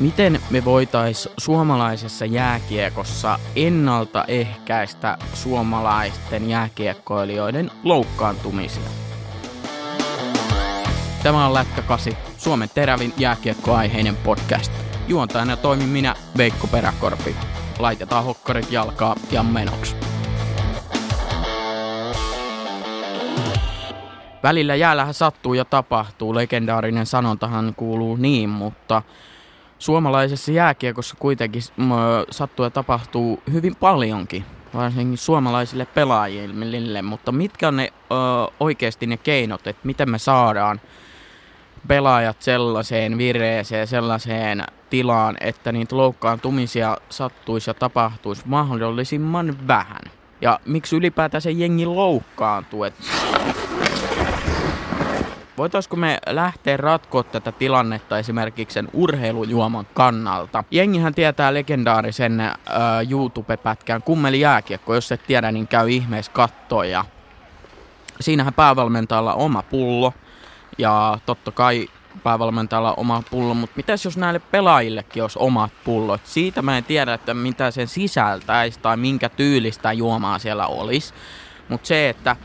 Miten me voitais suomalaisessa jääkiekossa ennaltaehkäistä suomalaisten jääkiekkoilijoiden loukkaantumisia? Tämä on Lätkä 8, Suomen terävin jääkiekkoaiheinen podcast. Juontajana toimin minä, Veikko Peräkorpi. Laitetaan hokkarit jalkaa ja menoksi. Välillä jäällähän sattuu ja tapahtuu. Legendaarinen sanontahan kuuluu niin, mutta suomalaisessa jääkiekossa kuitenkin sattuu ja tapahtuu hyvin paljonkin, varsinkin suomalaisille pelaajille, mutta mitkä on ne ö, oikeasti ne keinot, että miten me saadaan pelaajat sellaiseen vireeseen, sellaiseen tilaan, että niitä loukkaantumisia sattuisi ja tapahtuisi mahdollisimman vähän. Ja miksi ylipäätään se jengi loukkaantuu? Että Voitaisiko me lähteä ratkoa tätä tilannetta esimerkiksi sen urheilujuoman kannalta? Jengihän tietää legendaarisen äh, YouTube-pätkän Kummeli jääkiekko, jos et tiedä, niin käy ihmeessä kattoja. Siinähän päävalmentajalla oma pullo ja totta kai päävalmentajalla oma pullo, mutta mitäs jos näille pelaajillekin olisi omat pullot? Siitä mä en tiedä, että mitä sen sisältäisi tai minkä tyylistä juomaa siellä olisi. Mutta se, että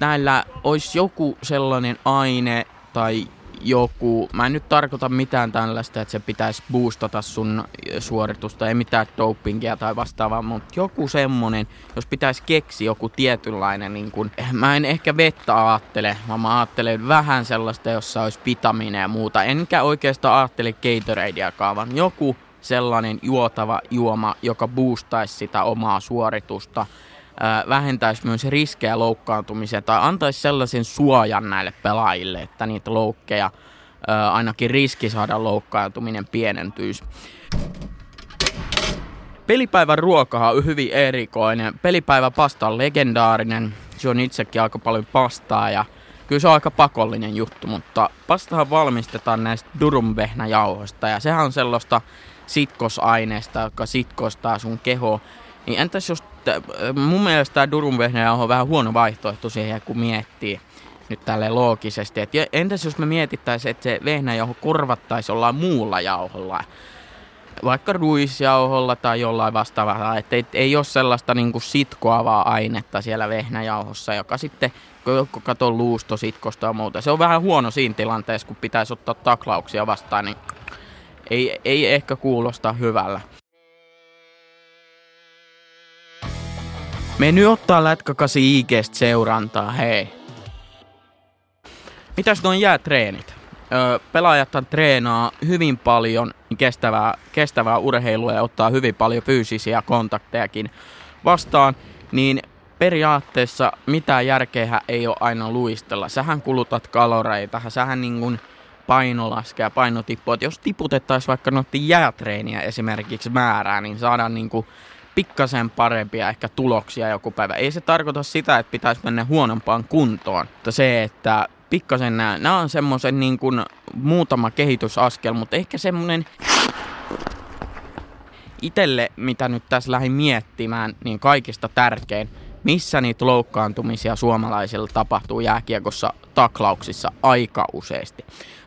näillä olisi joku sellainen aine tai joku, mä en nyt tarkoita mitään tällaista, että se pitäisi boostata sun suoritusta, ei mitään dopingia tai vastaavaa, mutta joku semmonen, jos pitäisi keksiä joku tietynlainen, niin kun, mä en ehkä vettä ajattele, vaan mä ajattelen vähän sellaista, jossa olisi vitamiineja ja muuta, enkä oikeastaan ajattele Gatoradeakaan, vaan joku sellainen juotava juoma, joka boostaisi sitä omaa suoritusta, vähentäisi myös riskejä loukkaantumiseen tai antaisi sellaisen suojan näille pelaajille, että niitä loukkeja ainakin riski saada loukkaantuminen pienentyisi. Pelipäivän ruokahan on hyvin erikoinen. Pelipäivä pasta on legendaarinen. Se on itsekin aika paljon pastaa ja kyllä se on aika pakollinen juttu, mutta pastahan valmistetaan näistä durumvehnäjauhoista ja sehän on sellaista sitkosaineesta, joka sitkostaa sun keho. Niin entäs jos mun mielestä tämä Durun on vähän huono vaihtoehto siihen, kun miettii nyt tälle loogisesti. Et entäs jos me mietittäisiin, että se vehnäjauho korvattaisi jollain muulla jauholla, vaikka ruisjauholla tai jollain vastaavalla, että ei, ei ole sellaista niin kuin sitkoavaa ainetta siellä vehnäjauhossa, joka sitten katsoo luusto sitkosta ja muuta. Se on vähän huono siinä tilanteessa, kun pitäisi ottaa taklauksia vastaan, niin ei, ei ehkä kuulosta hyvällä. Me nyt ottaa lätkäkasi IGstä seurantaa, hei. Mitäs noin jäätreenit? Öö, pelaajathan treenaa hyvin paljon kestävää, kestävää urheilua ja ottaa hyvin paljon fyysisiä kontaktejakin vastaan, niin periaatteessa mitään järkeä ei ole aina luistella. Sähän kulutat kaloreita, sähän niin kuin paino laskee paino tippuu. Jos tiputettaisiin vaikka noiden jäätreeniä esimerkiksi määrää, niin saadaan niin kuin pikkasen parempia ehkä tuloksia joku päivä. Ei se tarkoita sitä, että pitäisi mennä huonompaan kuntoon, mutta se, että pikkasen nämä, nämä on semmoisen niin kuin muutama kehitysaskel, mutta ehkä semmoinen itelle, mitä nyt tässä lähdin miettimään, niin kaikista tärkein, missä niitä loukkaantumisia suomalaisilla tapahtuu jääkiekossa taklauksissa aika useasti.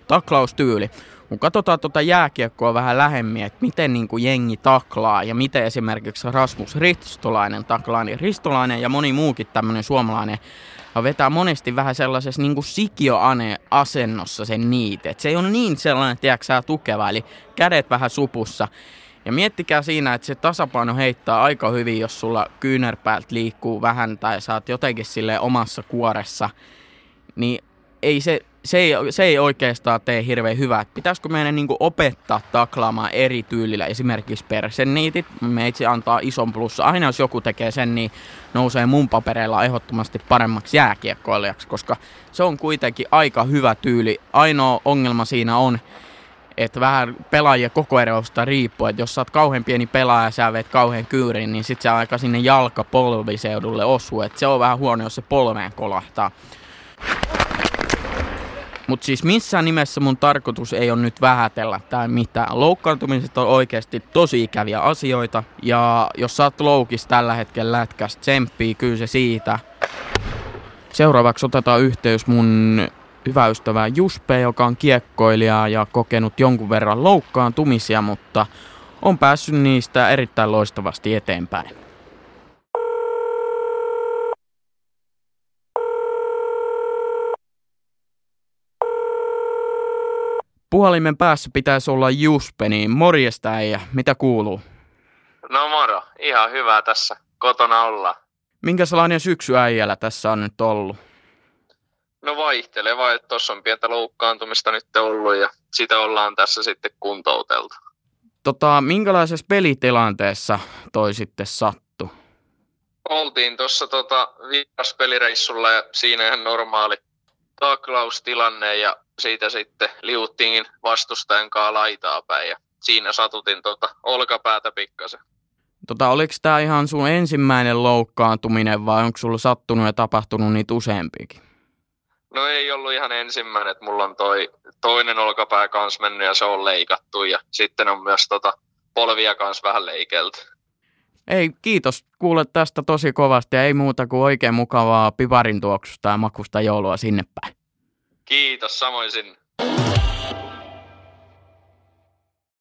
Taklaustyyli kun katsotaan tuota jääkiekkoa vähän lähemmin, että miten niin kuin jengi taklaa ja miten esimerkiksi Rasmus Ristolainen taklaa, niin Ristolainen ja moni muukin tämmöinen suomalainen vetää monesti vähän sellaisessa niin sikioane-asennossa sen niitä. Et se ei ole niin sellainen, tiedätkö, tukeva, eli kädet vähän supussa. Ja miettikää siinä, että se tasapaino heittää aika hyvin, jos sulla kyynärpäältä liikkuu vähän tai saat jotenkin sille omassa kuoressa. Niin ei se se ei, se ei oikeastaan tee hirveän hyvää. Pitäisikö meidän niin opettaa taklaamaan eri tyylillä, esimerkiksi persenniitit. Meitsi antaa ison plussa. Aina jos joku tekee sen, niin nousee mun papereilla ehdottomasti paremmaksi jääkiekkoilijaksi, koska se on kuitenkin aika hyvä tyyli. Ainoa ongelma siinä on, että vähän pelaajia koko erosta riippuu, että jos sä oot kauhean pieni pelaaja ja sä veet kauhean kyyrin, niin sit se aika sinne jalkapolviseudulle osuu, että se on vähän huono, jos se polveen kolahtaa. Mutta siis missään nimessä mun tarkoitus ei ole nyt vähätellä tai mitään. Loukkaantumiset on oikeasti tosi ikäviä asioita. Ja jos sä oot loukis tällä hetkellä lätkästä, tsemppii kyllä se siitä. Seuraavaksi otetaan yhteys mun hyvä ystävää Juspe, joka on kiekkoilija ja kokenut jonkun verran loukkaantumisia, mutta on päässyt niistä erittäin loistavasti eteenpäin. Puhalimen päässä pitäisi olla Juspe, niin morjesta äijä, mitä kuuluu? No moro, ihan hyvää tässä kotona olla. Minkälainen syksy äijällä tässä on nyt ollut? No vaihteleva, että tuossa on pientä loukkaantumista nyt ollut ja sitä ollaan tässä sitten kuntouteltu. Tota, minkälaisessa pelitilanteessa toi sitten sattu? Oltiin tuossa tota vieraspelireissulla ja siinä ihan normaali taklaustilanne ja siitä sitten liuttiin vastustajan kanssa laitaa päin ja siinä satutin tota olkapäätä pikkasen. Tota, oliko tämä ihan sun ensimmäinen loukkaantuminen vai onko sulla sattunut ja tapahtunut niitä useampiakin? No ei ollut ihan ensimmäinen, että mulla on toi toinen olkapää kanssa mennyt ja se on leikattu ja sitten on myös tota polvia kanssa vähän leikelty. Ei, kiitos. Kuulet tästä tosi kovasti ja ei muuta kuin oikein mukavaa piparin tuoksusta ja makusta joulua sinne päin. Kiitos, samoin sinne.